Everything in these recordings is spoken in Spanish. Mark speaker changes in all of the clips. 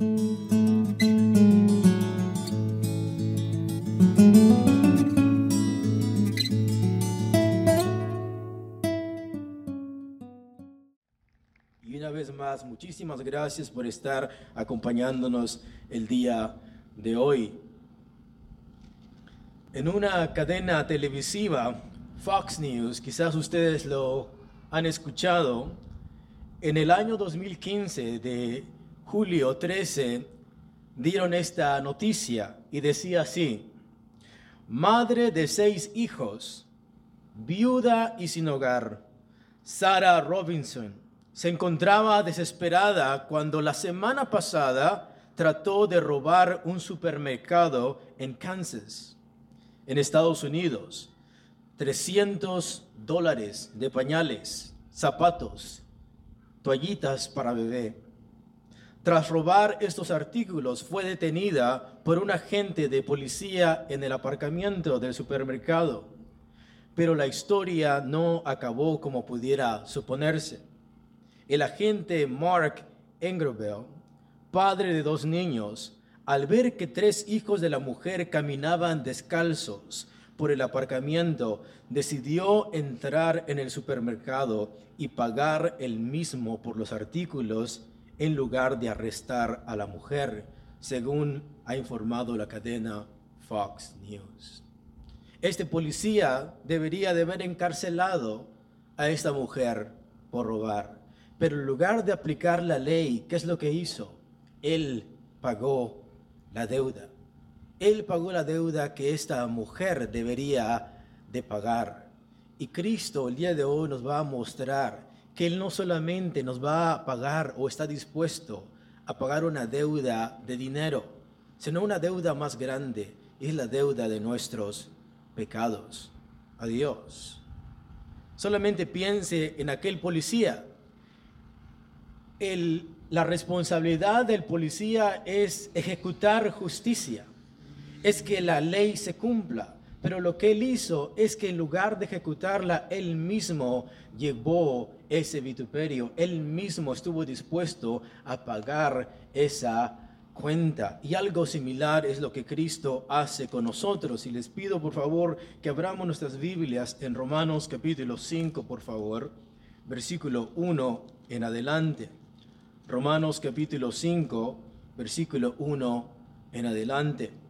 Speaker 1: Y una vez más, muchísimas gracias por estar acompañándonos el día de hoy. En una cadena televisiva, Fox News, quizás ustedes lo han escuchado, en el año 2015 de julio 13 dieron esta noticia y decía así, madre de seis hijos, viuda y sin hogar, Sarah Robinson, se encontraba desesperada cuando la semana pasada trató de robar un supermercado en Kansas, en Estados Unidos. 300 dólares de pañales, zapatos, toallitas para bebé. Tras robar estos artículos, fue detenida por un agente de policía en el aparcamiento del supermercado. Pero la historia no acabó como pudiera suponerse. El agente Mark Engerbell, padre de dos niños, al ver que tres hijos de la mujer caminaban descalzos por el aparcamiento, decidió entrar en el supermercado y pagar el mismo por los artículos en lugar de arrestar a la mujer, según ha informado la cadena Fox News. Este policía debería de haber encarcelado a esta mujer por robar, pero en lugar de aplicar la ley, ¿qué es lo que hizo? Él pagó la deuda. Él pagó la deuda que esta mujer debería de pagar. Y Cristo el día de hoy nos va a mostrar que Él no solamente nos va a pagar o está dispuesto a pagar una deuda de dinero, sino una deuda más grande, es la deuda de nuestros pecados a Dios. Solamente piense en aquel policía. El, la responsabilidad del policía es ejecutar justicia es que la ley se cumpla. Pero lo que él hizo es que en lugar de ejecutarla, él mismo llevó ese vituperio, él mismo estuvo dispuesto a pagar esa cuenta. Y algo similar es lo que Cristo hace con nosotros. Y les pido por favor que abramos nuestras Biblias en Romanos capítulo 5, por favor, versículo 1 en adelante. Romanos capítulo 5, versículo 1 en adelante.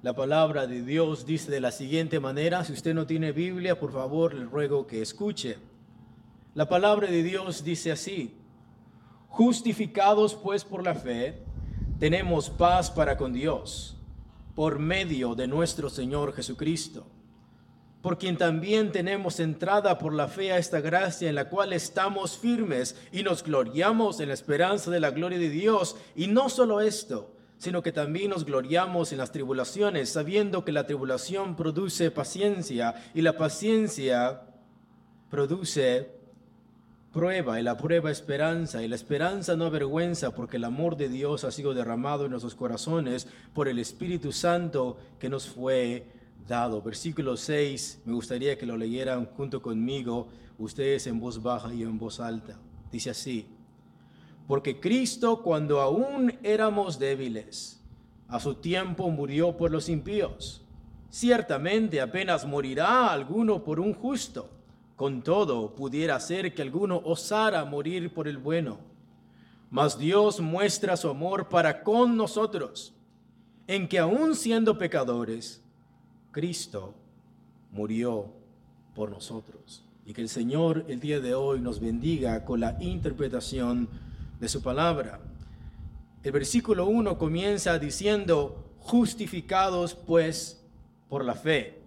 Speaker 1: La palabra de Dios dice de la siguiente manera, si usted no tiene Biblia, por favor, le ruego que escuche. La palabra de Dios dice así, justificados pues por la fe, tenemos paz para con Dios, por medio de nuestro Señor Jesucristo, por quien también tenemos entrada por la fe a esta gracia en la cual estamos firmes y nos gloriamos en la esperanza de la gloria de Dios. Y no solo esto, sino que también nos gloriamos en las tribulaciones, sabiendo que la tribulación produce paciencia y la paciencia produce prueba y la prueba esperanza y la esperanza no avergüenza porque el amor de Dios ha sido derramado en nuestros corazones por el Espíritu Santo que nos fue dado. Versículo 6, me gustaría que lo leyeran junto conmigo, ustedes en voz baja y en voz alta. Dice así, porque Cristo cuando aún éramos débiles, a su tiempo murió por los impíos. Ciertamente apenas morirá alguno por un justo, con todo pudiera ser que alguno osara morir por el bueno. Mas Dios muestra su amor para con nosotros, en que aún siendo pecadores, Cristo murió por nosotros. Y que el Señor el día de hoy nos bendiga con la interpretación de su palabra. El versículo 1 comienza diciendo, justificados pues por la fe.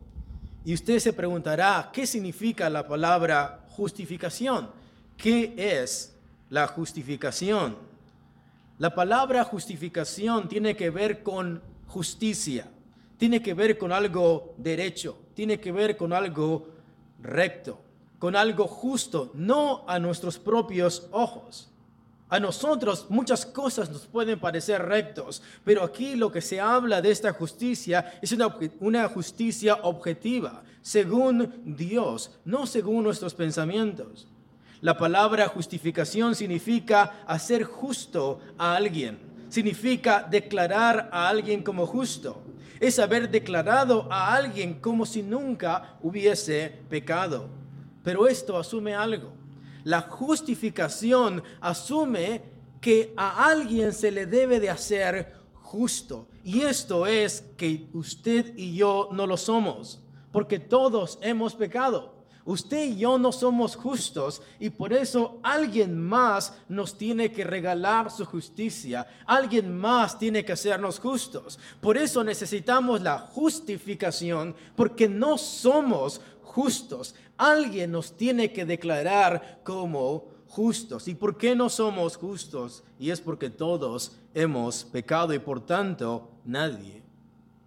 Speaker 1: Y usted se preguntará, ¿qué significa la palabra justificación? ¿Qué es la justificación? La palabra justificación tiene que ver con justicia, tiene que ver con algo derecho, tiene que ver con algo recto, con algo justo, no a nuestros propios ojos. A nosotros muchas cosas nos pueden parecer rectos, pero aquí lo que se habla de esta justicia es una, justicia objetiva, según Dios, no según nuestros pensamientos. La palabra justificación significa hacer justo a alguien, significa declarar a alguien como justo. Es haber declarado a alguien como si nunca hubiese pecado. Pero esto asume algo. La justificación asume que a alguien se le debe de hacer justo. Y esto es que usted y yo no lo somos, porque todos hemos pecado. Usted y yo no somos justos y por eso alguien más nos tiene que regalar su justicia. Alguien más tiene que hacernos justos. Por eso necesitamos la justificación porque no somos justos. Alguien nos tiene que declarar como justos. ¿Y por qué no somos justos? Y es porque todos hemos pecado y por tanto nadie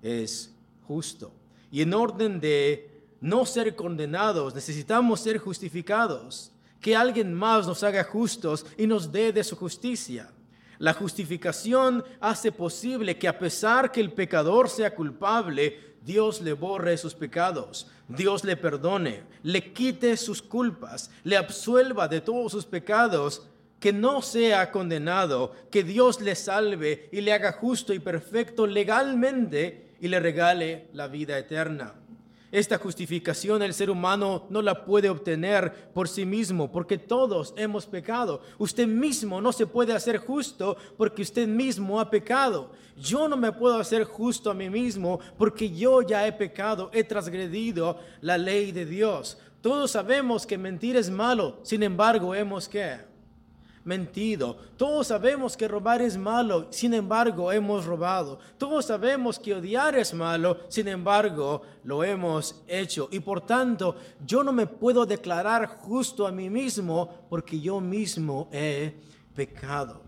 Speaker 1: es justo. Y en orden de no ser condenados, necesitamos ser justificados. Que alguien más nos haga justos y nos dé de su justicia. La justificación hace posible que a pesar que el pecador sea culpable, Dios le borre sus pecados, Dios le perdone, le quite sus culpas, le absuelva de todos sus pecados, que no sea condenado, que Dios le salve y le haga justo y perfecto legalmente y le regale la vida eterna. Esta justificación el ser humano no la puede obtener por sí mismo, porque todos hemos pecado. Usted mismo no se puede hacer justo porque usted mismo ha pecado. Yo no me puedo hacer justo a mí mismo porque yo ya he pecado, he transgredido la ley de Dios. Todos sabemos que mentir es malo, sin embargo hemos que mentido. Todos sabemos que robar es malo, sin embargo hemos robado. Todos sabemos que odiar es malo, sin embargo lo hemos hecho. Y por tanto, yo no me puedo declarar justo a mí mismo porque yo mismo he pecado.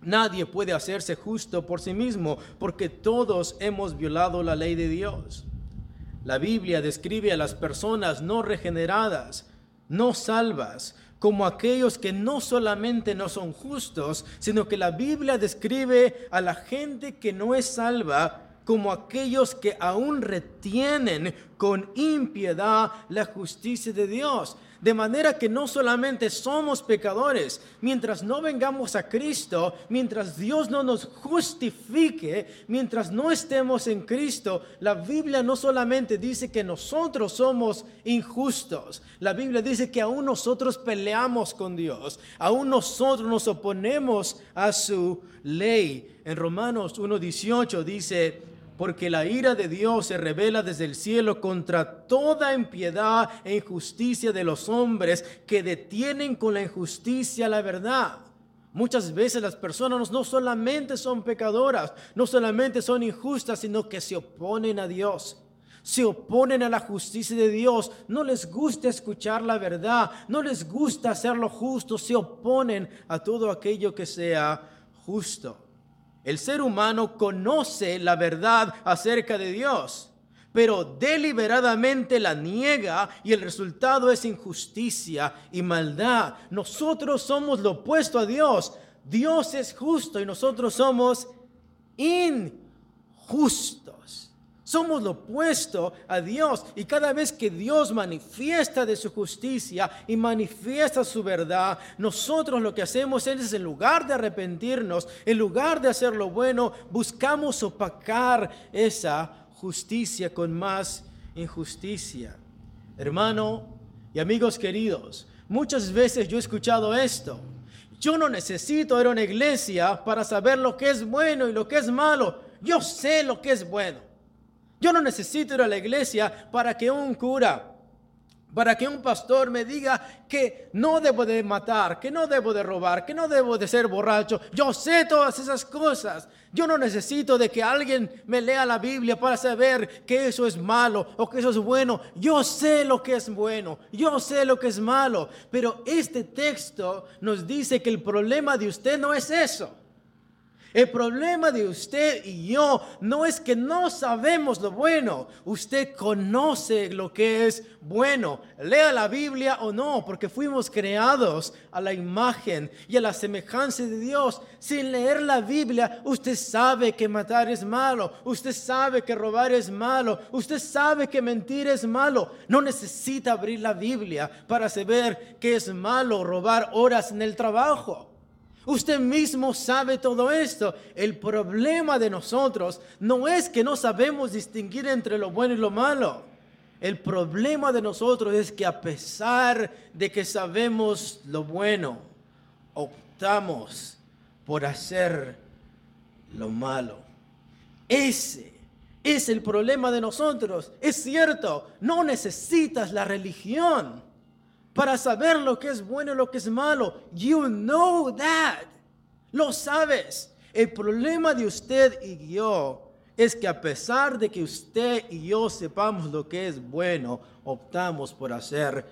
Speaker 1: Nadie puede hacerse justo por sí mismo porque todos hemos violado la ley de Dios. La Biblia describe a las personas no regeneradas, no salvas, como aquellos que no solamente no son justos, sino que la Biblia describe a la gente que no es salva como aquellos que aún retienen con impiedad la justicia de Dios. De manera que no solamente somos pecadores, mientras no vengamos a Cristo, mientras Dios no nos justifique, mientras no estemos en Cristo, la Biblia no solamente dice que nosotros somos injustos, la Biblia dice que aún nosotros peleamos con Dios, aún nosotros nos oponemos a su ley. En Romanos 1.18 dice, porque la ira de Dios se revela desde el cielo contra toda impiedad e injusticia de los hombres que detienen con la injusticia la verdad. Muchas veces las personas no solamente son pecadoras, no solamente son injustas, sino que se oponen a Dios. Se oponen a la justicia de Dios, no les gusta escuchar la verdad, no les gusta hacer lo justo, se oponen a todo aquello que sea justo. El ser humano conoce la verdad acerca de Dios, pero deliberadamente la niega y el resultado es injusticia y maldad. Nosotros somos lo opuesto a Dios. Dios es justo y nosotros somos injustos. Somos lo opuesto a Dios y cada vez que Dios manifiesta de su justicia y manifiesta su verdad, nosotros lo que hacemos es en lugar de arrepentirnos, en lugar de hacer lo bueno, buscamos opacar esa justicia con más injusticia. Hermano y amigos queridos, muchas veces yo he escuchado esto. Yo no necesito ir a una iglesia para saber lo que es bueno y lo que es malo. Yo sé lo que es bueno. Yo no necesito ir a la iglesia para que un cura, para que un pastor me diga que no debo de matar, que no debo de robar, que no debo de ser borracho. Yo sé todas esas cosas. Yo no necesito de que alguien me lea la Biblia para saber que eso es malo o que eso es bueno. Yo sé lo que es bueno, yo sé lo que es malo. Pero este texto nos dice que el problema de usted no es eso. El problema de usted y yo no es que no sabemos lo bueno. Usted conoce lo que es bueno. Lea la Biblia o no, porque fuimos creados a la imagen y a la semejanza de Dios. Sin leer la Biblia, usted sabe que matar es malo. Usted sabe que robar es malo. Usted sabe que mentir es malo. No necesita abrir la Biblia para saber que es malo robar horas en el trabajo. Usted mismo sabe todo esto. El problema de nosotros no es que no sabemos distinguir entre lo bueno y lo malo. El problema de nosotros es que a pesar de que sabemos lo bueno, optamos por hacer lo malo. Ese es el problema de nosotros. Es cierto, no necesitas la religión para saber lo que es bueno y lo que es malo. You know that. Lo sabes. El problema de usted y yo es que a pesar de que usted y yo sepamos lo que es bueno, optamos por hacer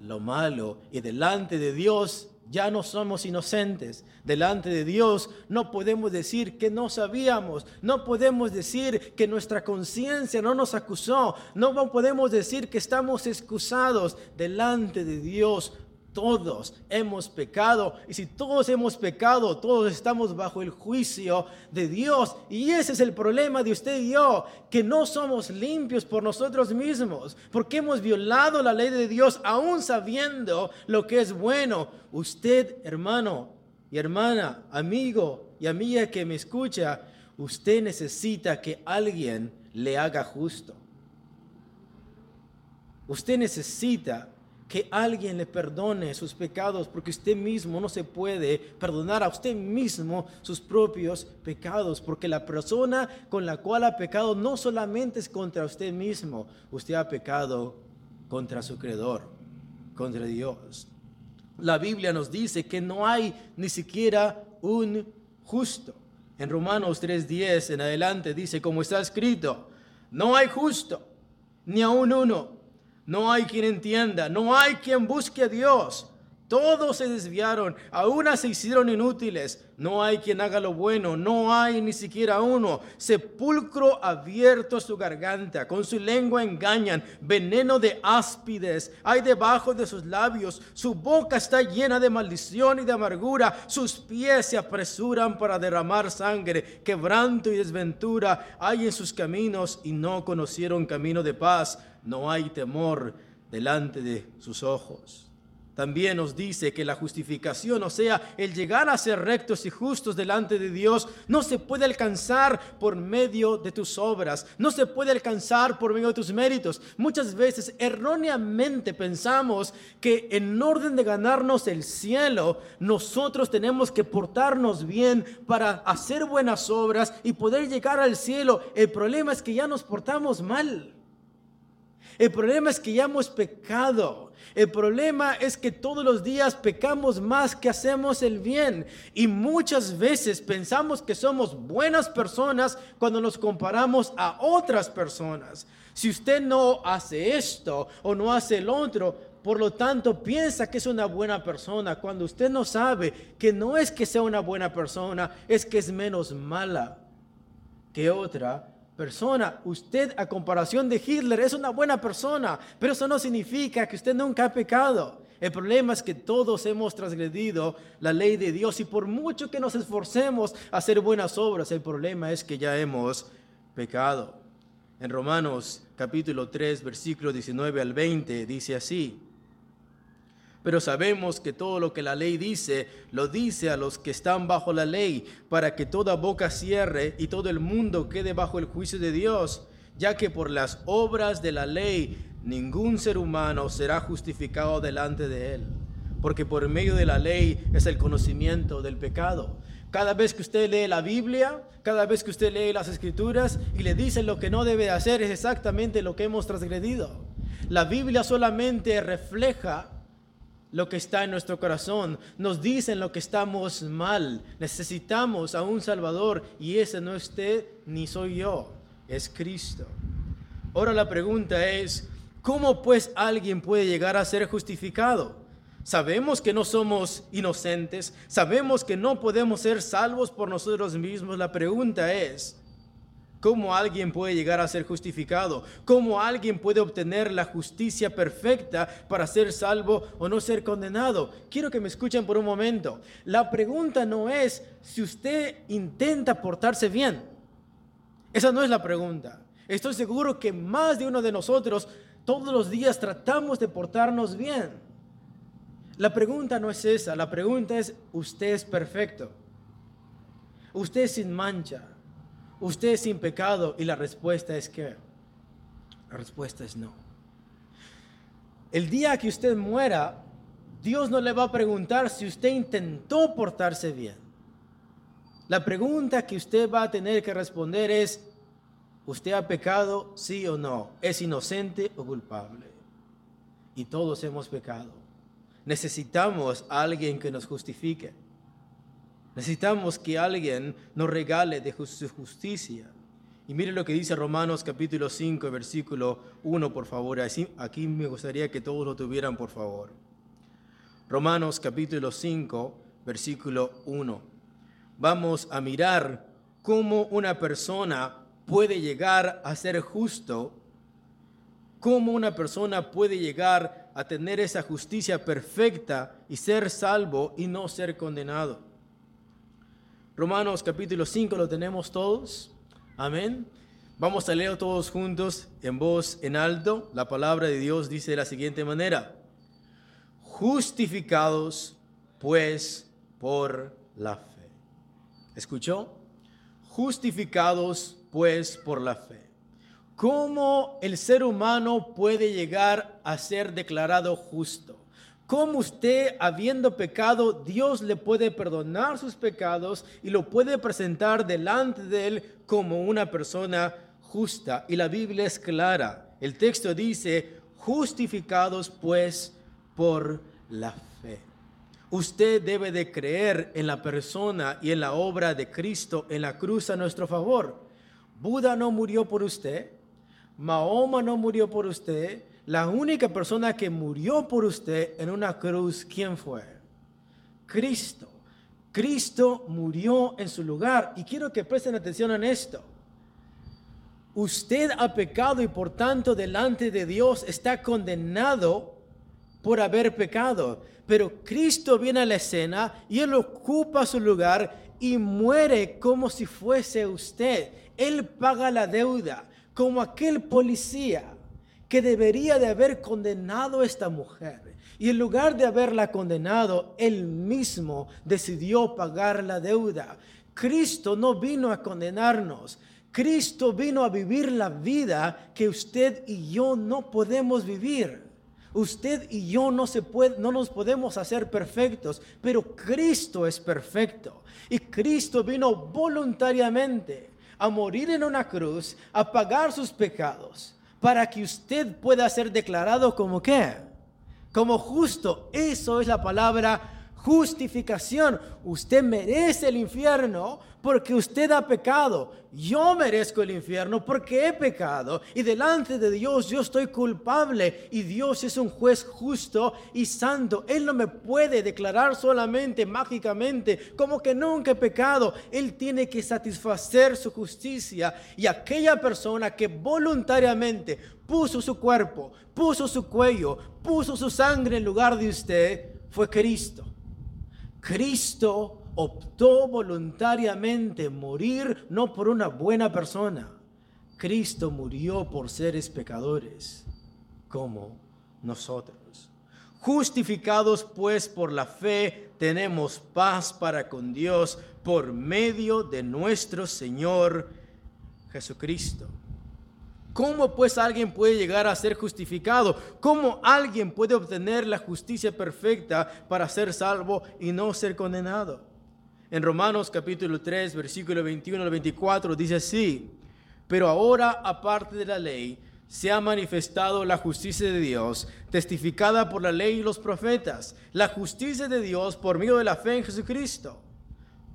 Speaker 1: lo malo y delante de Dios ya no somos inocentes. Delante de Dios no podemos decir que no sabíamos, no podemos decir que nuestra conciencia no nos acusó, no podemos decir que estamos excusados. Delante de Dios todos hemos pecado. Y si todos hemos pecado, todos estamos bajo el juicio de Dios. Y ese es el problema de usted y yo, que no somos limpios por nosotros mismos, porque hemos violado la ley de Dios aún sabiendo lo que es bueno. Usted, hermano y hermana, amigo y amiga que me escucha, usted necesita que alguien le haga justo. Usted necesita que alguien le perdone sus pecados, porque usted mismo no se puede perdonar a usted mismo sus propios pecados, porque la persona con la cual ha pecado no solamente es contra usted mismo, usted ha pecado contra su creador, contra Dios. La Biblia nos dice que no hay ni siquiera un justo. En Romanos 3:10 en adelante dice, como está escrito, no hay justo, ni aun uno no hay quien entienda, no hay quien busque a Dios. Todos se desviaron, a se hicieron inútiles. No hay quien haga lo bueno, no hay ni siquiera uno. Sepulcro abierto su garganta, con su lengua engañan, veneno de áspides hay debajo de sus labios. Su boca está llena de maldición y de amargura. Sus pies se apresuran para derramar sangre. Quebranto y desventura hay en sus caminos y no conocieron camino de paz. No hay temor delante de sus ojos. También nos dice que la justificación, o sea, el llegar a ser rectos y justos delante de Dios, no se puede alcanzar por medio de tus obras, no se puede alcanzar por medio de tus méritos. Muchas veces erróneamente pensamos que en orden de ganarnos el cielo, nosotros tenemos que portarnos bien para hacer buenas obras y poder llegar al cielo. El problema es que ya nos portamos mal. El problema es que ya hemos pecado. El problema es que todos los días pecamos más que hacemos el bien. Y muchas veces pensamos que somos buenas personas cuando nos comparamos a otras personas. Si usted no hace esto o no hace el otro, por lo tanto piensa que es una buena persona cuando usted no sabe que no es que sea una buena persona, es que es menos mala que otra persona. Usted, a comparación de Hitler, es una buena persona, pero eso no significa que usted nunca ha pecado. El problema es que todos hemos transgredido la ley de Dios y por mucho que nos esforcemos a hacer buenas obras, el problema es que ya hemos pecado. En Romanos capítulo 3, versículo 19 al 20 dice así, pero sabemos que todo lo que la ley dice, lo dice a los que están bajo la ley, para que toda boca cierre y todo el mundo quede bajo el juicio de Dios, ya que por las obras de la ley ningún ser humano será justificado delante de él, porque por medio de la ley es el conocimiento del pecado. Cada vez que usted lee la Biblia, cada vez que usted lee las escrituras y le dicen lo que no debe hacer, es exactamente lo que hemos transgredido. La Biblia solamente refleja lo que está en nuestro corazón, nos dicen lo que estamos mal, necesitamos a un Salvador y ese no es usted ni soy yo, es Cristo. Ahora la pregunta es, ¿cómo pues alguien puede llegar a ser justificado? Sabemos que no somos inocentes, sabemos que no podemos ser salvos por nosotros mismos. La pregunta es, ¿Cómo alguien puede llegar a ser justificado? ¿Cómo alguien puede obtener la justicia perfecta para ser salvo o no ser condenado? Quiero que me escuchen por un momento. La pregunta no es si usted intenta portarse bien. Esa no es la pregunta. Estoy seguro que más de uno de nosotros todos los días tratamos de portarnos bien. La pregunta no es esa, la pregunta es, ¿usted es perfecto? ¿Usted es sin mancha? ¿Usted es sin pecado? Y la respuesta es que, la respuesta es no. El día que usted muera, Dios no le va a preguntar si usted intentó portarse bien. La pregunta que usted va a tener que responder es, ¿usted ha pecado, sí o no? ¿Es inocente o culpable? Y todos hemos pecado. Necesitamos a alguien que nos justifique. Necesitamos que alguien nos regale de su justicia. Y mire lo que dice Romanos capítulo 5, versículo 1, por favor. aquí me gustaría que todos lo tuvieran, por favor. Romanos capítulo 5, versículo 1. Vamos a mirar cómo una persona puede llegar a ser justo, cómo una persona puede llegar a tener esa justicia perfecta y ser salvo y no ser condenado. Romanos capítulo 5 lo tenemos todos. Amén. Vamos a leer todos juntos en voz en alto. La palabra de Dios dice de la siguiente manera. Justificados pues por la fe. ¿Escuchó? Justificados pues por la fe. ¿Cómo el ser humano puede llegar a ser declarado justo? ¿Cómo usted, habiendo pecado, Dios le puede perdonar sus pecados y lo puede presentar delante de él como una persona justa? Y la Biblia es clara. El texto dice, justificados pues por la fe. Usted debe de creer en la persona y en la obra de Cristo en la cruz a nuestro favor. Buda no murió por usted. Mahoma no murió por usted. La única persona que murió por usted en una cruz, ¿quién fue? Cristo. Cristo murió en su lugar. Y quiero que presten atención en esto. Usted ha pecado y por tanto delante de Dios está condenado por haber pecado. Pero Cristo viene a la escena y Él ocupa su lugar y muere como si fuese usted. Él paga la deuda como aquel policía que debería de haber condenado a esta mujer. Y en lugar de haberla condenado, él mismo decidió pagar la deuda. Cristo no vino a condenarnos. Cristo vino a vivir la vida que usted y yo no podemos vivir. Usted y yo no, se puede, no nos podemos hacer perfectos, pero Cristo es perfecto. Y Cristo vino voluntariamente a morir en una cruz, a pagar sus pecados para que usted pueda ser declarado como qué? Como justo. Eso es la palabra justificación. Usted merece el infierno porque usted ha pecado. Yo merezco el infierno porque he pecado. Y delante de Dios yo estoy culpable. Y Dios es un juez justo y santo. Él no me puede declarar solamente mágicamente como que nunca he pecado. Él tiene que satisfacer su justicia. Y aquella persona que voluntariamente puso su cuerpo, puso su cuello, puso su sangre en lugar de usted, fue Cristo. Cristo optó voluntariamente morir no por una buena persona. Cristo murió por seres pecadores como nosotros. Justificados pues por la fe, tenemos paz para con Dios por medio de nuestro Señor Jesucristo. ¿Cómo pues alguien puede llegar a ser justificado? ¿Cómo alguien puede obtener la justicia perfecta para ser salvo y no ser condenado? En Romanos capítulo 3, versículo 21 al 24 dice así, pero ahora aparte de la ley, se ha manifestado la justicia de Dios, testificada por la ley y los profetas, la justicia de Dios por medio de la fe en Jesucristo,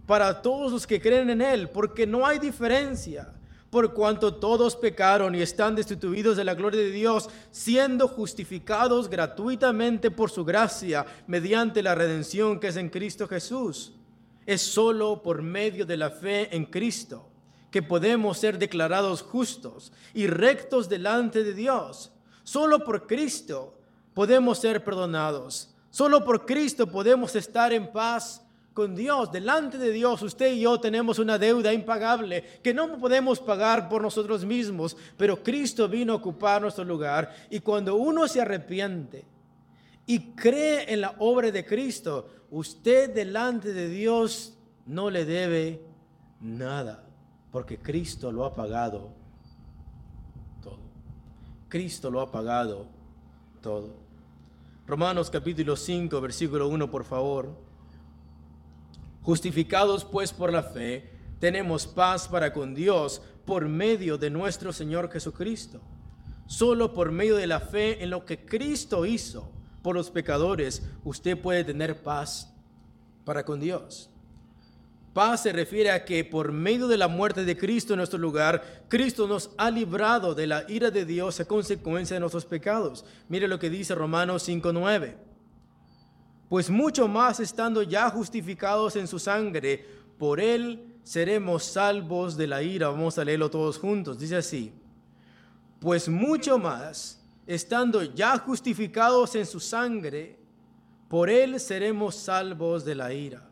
Speaker 1: para todos los que creen en Él, porque no hay diferencia por cuanto todos pecaron y están destituidos de la gloria de Dios, siendo justificados gratuitamente por su gracia mediante la redención que es en Cristo Jesús. Es solo por medio de la fe en Cristo que podemos ser declarados justos y rectos delante de Dios. Solo por Cristo podemos ser perdonados. Solo por Cristo podemos estar en paz con Dios, delante de Dios, usted y yo tenemos una deuda impagable que no podemos pagar por nosotros mismos, pero Cristo vino a ocupar nuestro lugar y cuando uno se arrepiente y cree en la obra de Cristo, usted delante de Dios no le debe nada, porque Cristo lo ha pagado todo. Cristo lo ha pagado todo. Romanos capítulo 5, versículo 1, por favor. Justificados pues por la fe, tenemos paz para con Dios por medio de nuestro Señor Jesucristo. Solo por medio de la fe en lo que Cristo hizo por los pecadores, usted puede tener paz para con Dios. Paz se refiere a que por medio de la muerte de Cristo en nuestro lugar, Cristo nos ha librado de la ira de Dios a consecuencia de nuestros pecados. Mire lo que dice Romanos 5:9. Pues mucho más estando ya justificados en su sangre, por él seremos salvos de la ira. Vamos a leerlo todos juntos. Dice así. Pues mucho más estando ya justificados en su sangre, por él seremos salvos de la ira.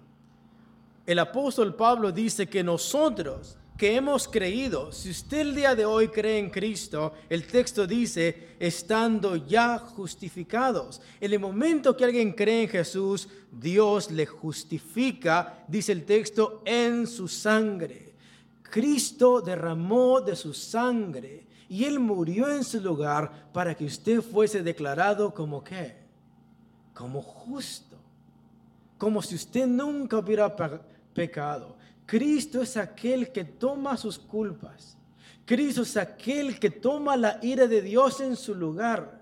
Speaker 1: El apóstol Pablo dice que nosotros que hemos creído, si usted el día de hoy cree en Cristo, el texto dice, estando ya justificados. En el momento que alguien cree en Jesús, Dios le justifica, dice el texto, en su sangre. Cristo derramó de su sangre y Él murió en su lugar para que usted fuese declarado como qué? Como justo. Como si usted nunca hubiera pecado. Cristo es aquel que toma sus culpas. Cristo es aquel que toma la ira de Dios en su lugar.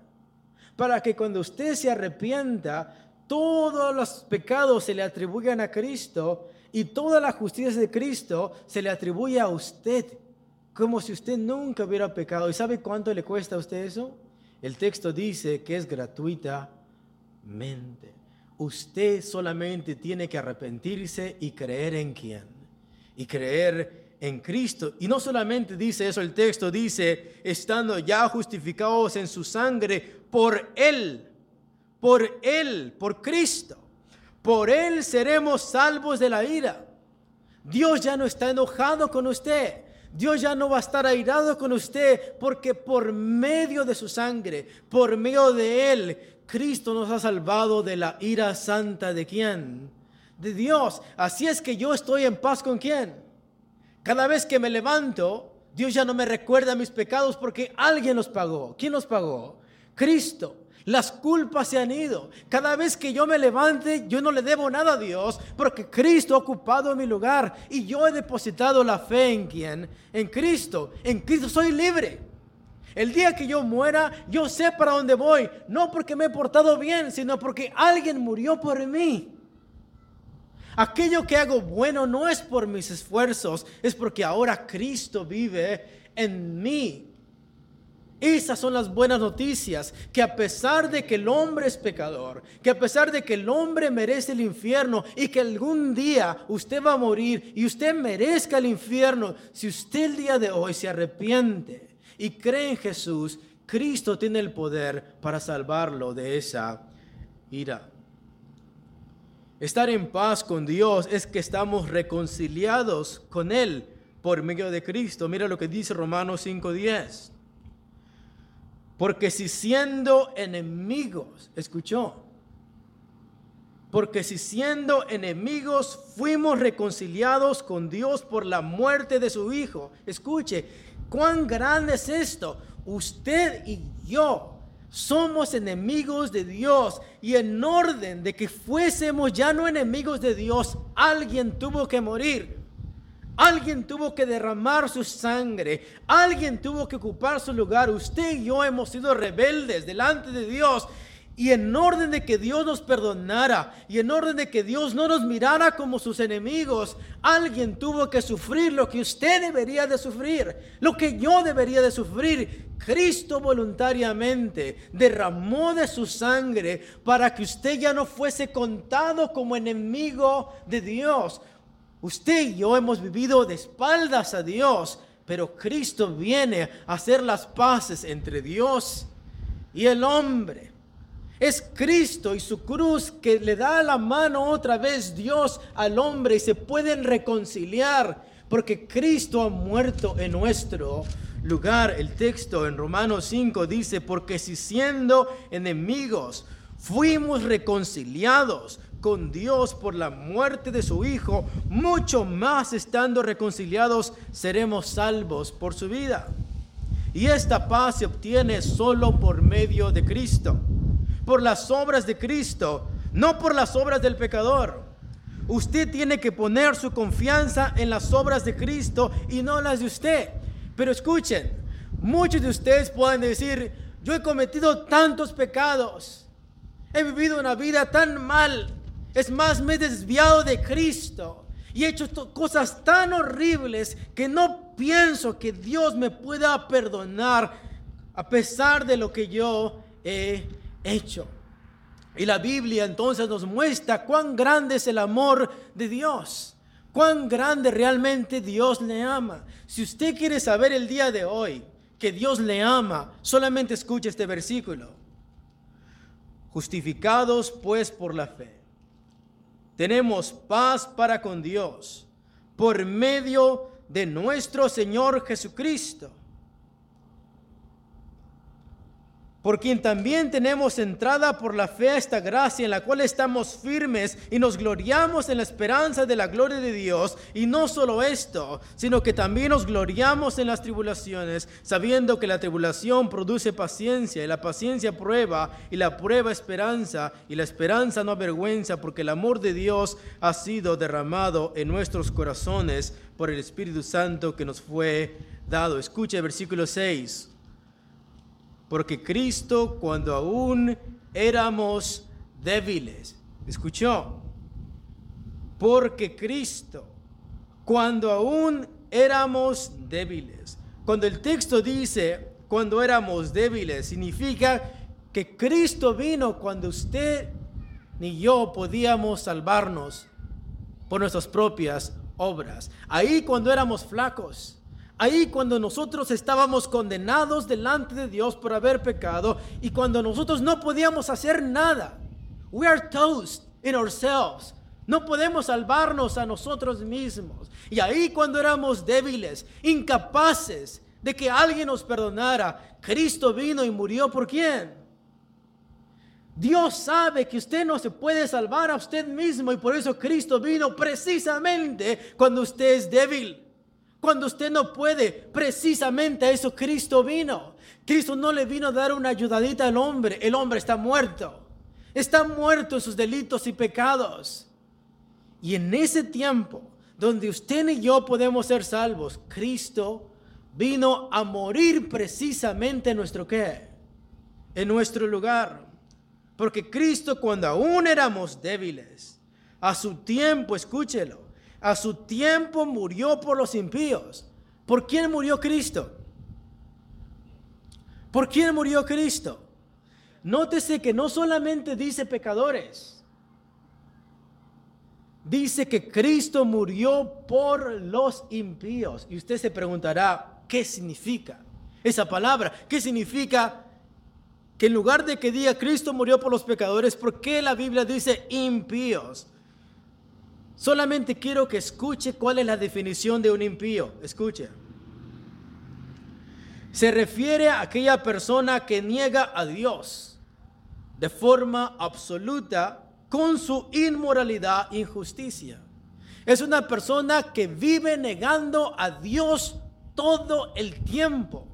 Speaker 1: Para que cuando usted se arrepienta, todos los pecados se le atribuyan a Cristo y toda la justicia de Cristo se le atribuye a usted como si usted nunca hubiera pecado. ¿Y sabe cuánto le cuesta a usted eso? El texto dice que es gratuitamente. Usted solamente tiene que arrepentirse y creer en quién. Y creer en Cristo. Y no solamente dice eso el texto, dice, estando ya justificados en su sangre por Él, por Él, por Cristo. Por Él seremos salvos de la ira. Dios ya no está enojado con usted. Dios ya no va a estar airado con usted porque por medio de su sangre, por medio de Él, Cristo nos ha salvado de la ira santa de quién? De Dios. Así es que yo estoy en paz con quién. Cada vez que me levanto, Dios ya no me recuerda mis pecados porque alguien los pagó. ¿Quién los pagó? Cristo. Las culpas se han ido. Cada vez que yo me levante, yo no le debo nada a Dios porque Cristo ha ocupado mi lugar y yo he depositado la fe en quién? En Cristo. En Cristo soy libre. El día que yo muera, yo sé para dónde voy. No porque me he portado bien, sino porque alguien murió por mí. Aquello que hago bueno no es por mis esfuerzos, es porque ahora Cristo vive en mí. Esas son las buenas noticias, que a pesar de que el hombre es pecador, que a pesar de que el hombre merece el infierno y que algún día usted va a morir y usted merezca el infierno, si usted el día de hoy se arrepiente y cree en Jesús, Cristo tiene el poder para salvarlo de esa ira. Estar en paz con Dios es que estamos reconciliados con Él por medio de Cristo. Mira lo que dice Romanos 5:10. Porque si siendo enemigos, escuchó, porque si siendo enemigos fuimos reconciliados con Dios por la muerte de su Hijo, escuche, cuán grande es esto. Usted y yo somos enemigos de Dios y en orden de que fuésemos ya no enemigos de Dios, alguien tuvo que morir. Alguien tuvo que derramar su sangre. Alguien tuvo que ocupar su lugar. Usted y yo hemos sido rebeldes delante de Dios. Y en orden de que Dios nos perdonara y en orden de que Dios no nos mirara como sus enemigos, alguien tuvo que sufrir lo que usted debería de sufrir, lo que yo debería de sufrir. Cristo voluntariamente derramó de su sangre para que usted ya no fuese contado como enemigo de Dios. Usted y yo hemos vivido de espaldas a Dios, pero Cristo viene a hacer las paces entre Dios y el hombre. Es Cristo y su cruz que le da la mano otra vez Dios al hombre y se pueden reconciliar porque Cristo ha muerto en nuestro lugar. El texto en Romanos 5 dice, porque si siendo enemigos fuimos reconciliados con Dios por la muerte de su Hijo, mucho más estando reconciliados seremos salvos por su vida. Y esta paz se obtiene solo por medio de Cristo, por las obras de Cristo, no por las obras del pecador. Usted tiene que poner su confianza en las obras de Cristo y no las de usted. Pero escuchen, muchos de ustedes pueden decir, yo he cometido tantos pecados, he vivido una vida tan mal, es más, me he desviado de Cristo y he hecho cosas tan horribles que no pienso que Dios me pueda perdonar a pesar de lo que yo he hecho. Y la Biblia entonces nos muestra cuán grande es el amor de Dios, cuán grande realmente Dios le ama. Si usted quiere saber el día de hoy que Dios le ama, solamente escuche este versículo. Justificados pues por la fe, tenemos paz para con Dios por medio de nuestro Señor Jesucristo por quien también tenemos entrada por la fe a esta gracia en la cual estamos firmes y nos gloriamos en la esperanza de la gloria de Dios. Y no solo esto, sino que también nos gloriamos en las tribulaciones, sabiendo que la tribulación produce paciencia y la paciencia prueba y la prueba esperanza y la esperanza no avergüenza porque el amor de Dios ha sido derramado en nuestros corazones por el Espíritu Santo que nos fue dado. Escucha el versículo 6 porque Cristo cuando aún éramos débiles, escuchó, porque Cristo cuando aún éramos débiles, cuando el texto dice cuando éramos débiles, significa que Cristo vino cuando usted ni yo podíamos salvarnos por nuestras propias obras. Ahí cuando éramos flacos, Ahí cuando nosotros estábamos condenados delante de Dios por haber pecado y cuando nosotros no podíamos hacer nada. We are toast in ourselves. No podemos salvarnos a nosotros mismos. Y ahí cuando éramos débiles, incapaces de que alguien nos perdonara, Cristo vino y murió por quién? Dios sabe que usted no se puede salvar a usted mismo y por eso Cristo vino precisamente cuando usted es débil. Cuando usted no puede, precisamente a eso Cristo vino. Cristo no le vino a dar una ayudadita al hombre. El hombre está muerto. Está muerto en sus delitos y pecados. Y en ese tiempo, donde usted y yo podemos ser salvos, Cristo vino a morir precisamente en nuestro qué? En nuestro lugar. Porque Cristo cuando aún éramos débiles, a su tiempo, escúchelo, a su tiempo murió por los impíos. ¿Por quién murió Cristo? ¿Por quién murió Cristo? Nótese que no solamente dice pecadores, dice que Cristo murió por los impíos. Y usted se preguntará, ¿qué significa esa palabra? ¿Qué significa que en lugar de que diga Cristo murió por los pecadores, ¿por qué la Biblia dice impíos? Solamente quiero que escuche cuál es la definición de un impío. Escuche. Se refiere a aquella persona que niega a Dios de forma absoluta con su inmoralidad e injusticia. Es una persona que vive negando a Dios todo el tiempo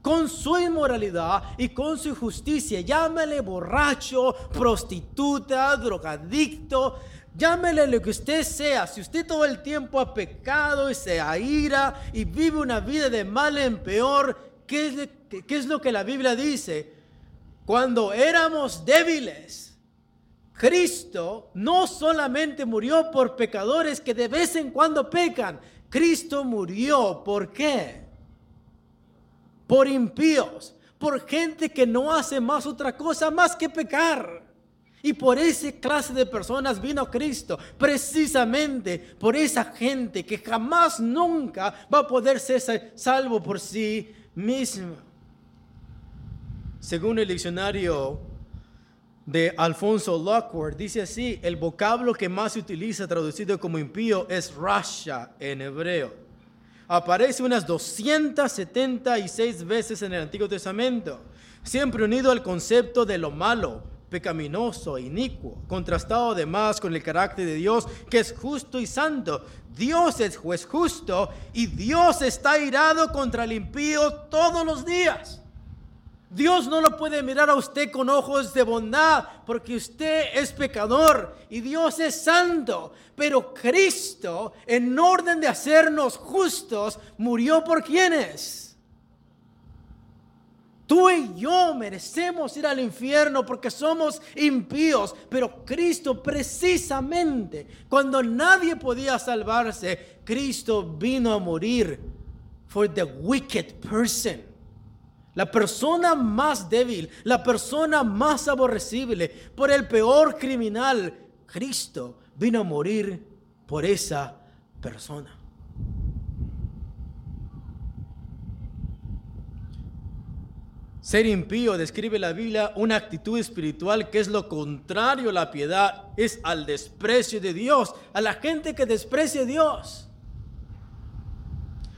Speaker 1: con su inmoralidad y con su injusticia. Llámale borracho, prostituta, drogadicto, Llámele lo que usted sea. Si usted todo el tiempo ha pecado y se aira y vive una vida de mal en peor, ¿qué es, qué es lo que la Biblia dice? Cuando éramos débiles, Cristo no solamente murió por pecadores que de vez en cuando pecan, Cristo murió, ¿por qué? Por impíos, por gente que no hace más otra cosa más que pecar. Y por esa clase de personas vino Cristo, precisamente por esa gente que jamás, nunca va a poder ser salvo por sí misma. Según el diccionario de Alfonso Lockwood, dice así, el vocablo que más se utiliza traducido como impío es rasha en hebreo. Aparece unas 276 veces en el Antiguo Testamento, siempre unido al concepto de lo malo, pecaminoso, inicuo, contrastado además con el carácter de Dios, que es justo y santo. Dios es juez justo y Dios está irado contra el impío todos los días. Dios no lo puede mirar a usted con ojos de bondad porque usted es pecador y Dios es santo. Pero Cristo, en orden de hacernos justos, murió por quienes. Tú y yo merecemos ir al infierno porque somos impíos, pero Cristo precisamente, cuando nadie podía salvarse, Cristo vino a morir for the wicked person la persona más débil, la persona más aborrecible, por el peor criminal, Cristo vino a morir por esa persona. Ser impío describe la Biblia una actitud espiritual que es lo contrario a la piedad, es al desprecio de Dios, a la gente que desprecia a Dios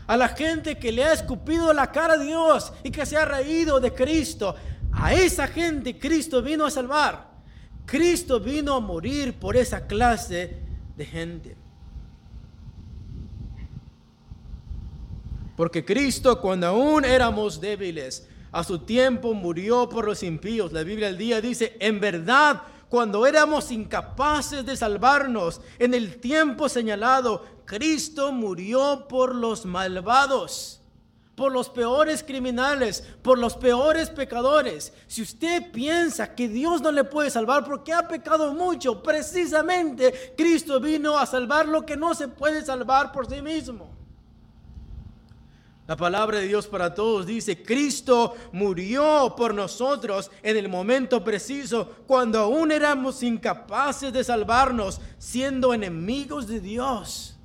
Speaker 1: a la gente que le ha escupido la cara a Dios y que se ha reído de Cristo. A esa gente Cristo vino a salvar. Cristo vino a morir por esa clase de gente. Porque Cristo cuando aún éramos débiles, a su tiempo murió por los impíos. La Biblia al día dice, en verdad, cuando éramos incapaces de salvarnos en el tiempo señalado, Cristo murió por los malvados, por los peores criminales, por los peores pecadores. Si usted piensa que Dios no le puede salvar porque ha pecado mucho, precisamente Cristo vino a salvar lo que no se puede salvar por sí mismo. La palabra de Dios para todos dice, Cristo murió por nosotros en el momento preciso, cuando aún éramos incapaces de salvarnos, siendo enemigos de Dios.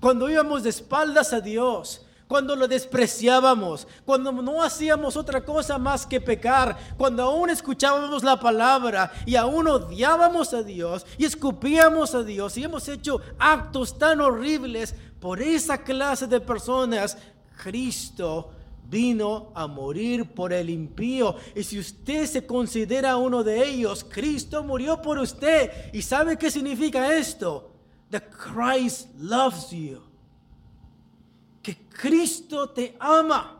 Speaker 1: Cuando íbamos de espaldas a Dios, cuando lo despreciábamos, cuando no hacíamos otra cosa más que pecar, cuando aún escuchábamos la palabra y aún odiábamos a Dios y escupíamos a Dios y hemos hecho actos tan horribles por esa clase de personas, Cristo vino a morir por el impío. Y si usted se considera uno de ellos, Cristo murió por usted. ¿Y sabe qué significa esto? that Christ loves you. Que Cristo te ama.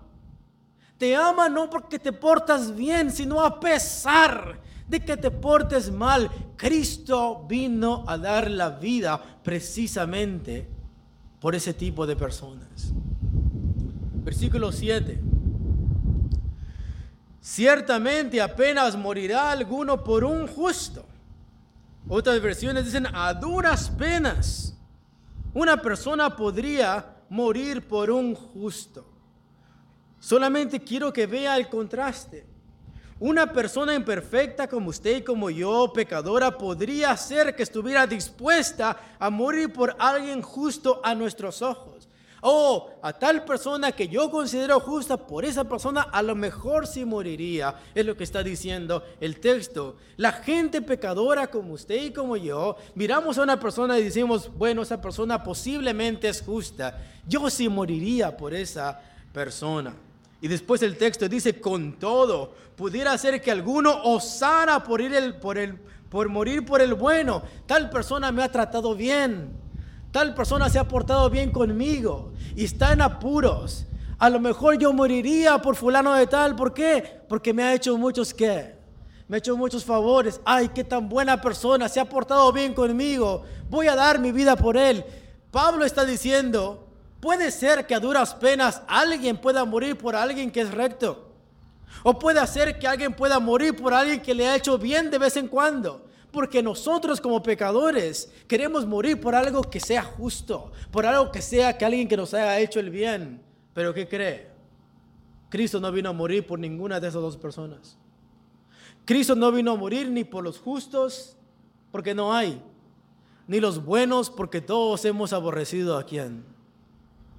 Speaker 1: Te ama no porque te portas bien, sino a pesar de que te portes mal. Cristo vino a dar la vida precisamente por ese tipo de personas. Versículo 7. Ciertamente apenas morirá alguno por un justo otras versiones dicen a duras penas. Una persona podría morir por un justo. Solamente quiero que vea el contraste. Una persona imperfecta como usted y como yo, pecadora, podría ser que estuviera dispuesta a morir por alguien justo a nuestros ojos oh, a tal persona que yo considero justa, por esa persona a lo mejor sí moriría. Es lo que está diciendo el texto. La gente pecadora como usted y como yo, miramos a una persona y decimos, bueno, esa persona posiblemente es justa. Yo sí moriría por esa persona. Y después el texto dice, con todo, pudiera ser que alguno osara por, ir por, el, por morir por el bueno. Tal persona me ha tratado bien tal persona se ha portado bien conmigo y está en apuros. A lo mejor yo moriría por fulano de tal. ¿Por qué? Porque me ha hecho muchos qué. Me ha hecho muchos favores. Ay, qué tan buena persona. Se ha portado bien conmigo. Voy a dar mi vida por él. Pablo está diciendo, puede ser que a duras penas alguien pueda morir por alguien que es recto. O puede ser que alguien pueda morir por alguien que le ha hecho bien de vez en cuando porque nosotros como pecadores queremos morir por algo que sea justo, por algo que sea que alguien que nos haya hecho el bien. Pero ¿qué cree? Cristo no vino a morir por ninguna de esas dos personas. Cristo no vino a morir ni por los justos, porque no hay, ni los buenos, porque todos hemos aborrecido a quién?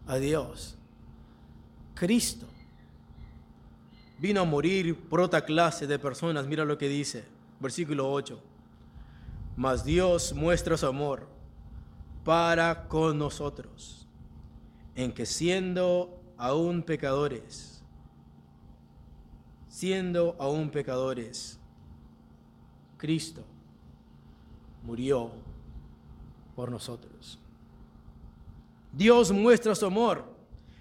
Speaker 1: A Dios. Cristo vino a morir por otra clase de personas. Mira lo que dice, versículo 8. Mas Dios muestra su amor para con nosotros, en que siendo aún pecadores, siendo aún pecadores, Cristo murió por nosotros. Dios muestra su amor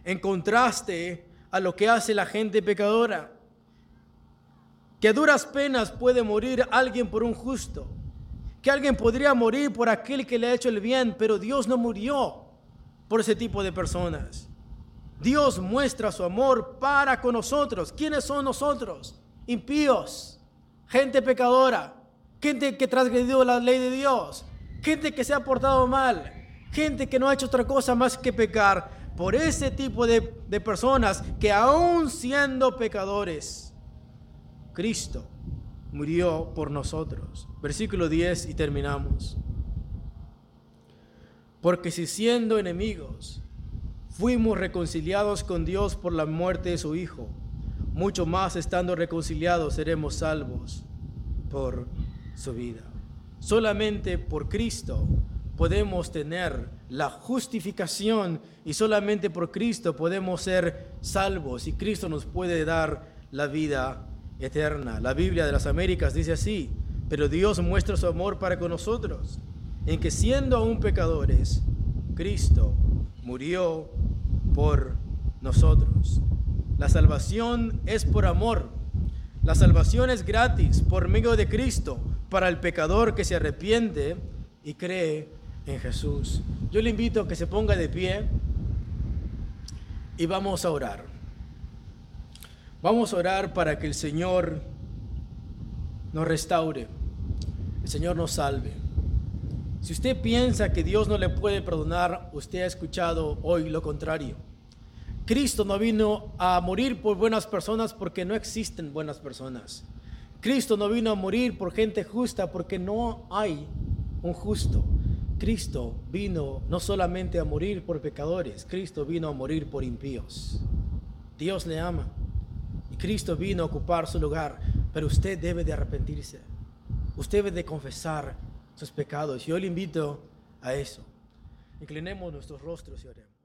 Speaker 1: en contraste a lo que hace la gente pecadora. Que a duras penas puede morir alguien por un justo. Que alguien podría morir por aquel que le ha hecho el bien, pero Dios no murió por ese tipo de personas. Dios muestra su amor para con nosotros. ¿Quiénes son nosotros? Impíos, gente pecadora, gente que transgredió la ley de Dios, gente que se ha portado mal, gente que no ha hecho otra cosa más que pecar. Por ese tipo de, de personas que aún siendo pecadores, Cristo murió por nosotros. Versículo 10 y terminamos. Porque si siendo enemigos fuimos reconciliados con Dios por la muerte de su Hijo, mucho más estando reconciliados seremos salvos por su vida. Solamente por Cristo podemos tener la justificación y solamente por Cristo podemos ser salvos y Cristo nos puede dar la vida eterna. La Biblia de las Américas dice así, pero Dios muestra su amor para con nosotros, en que siendo aún pecadores, Cristo murió por nosotros. La salvación es por amor. La salvación es gratis por medio de Cristo para el pecador que se arrepiente y cree en Jesús. Yo le invito a que se ponga de pie y vamos a orar. Vamos a orar para que el Señor nos restaure, el Señor nos salve. Si usted piensa que Dios no le puede perdonar, usted ha escuchado hoy lo contrario. Cristo no vino a morir por buenas personas porque no existen buenas personas. Cristo no vino a morir por gente justa porque no hay un justo. Cristo vino no solamente a morir por pecadores, Cristo vino a morir por impíos. Dios le ama Cristo vino a ocupar su lugar, pero usted debe de arrepentirse. Usted debe de confesar sus pecados. Yo le invito a eso. Inclinemos nuestros rostros y oremos.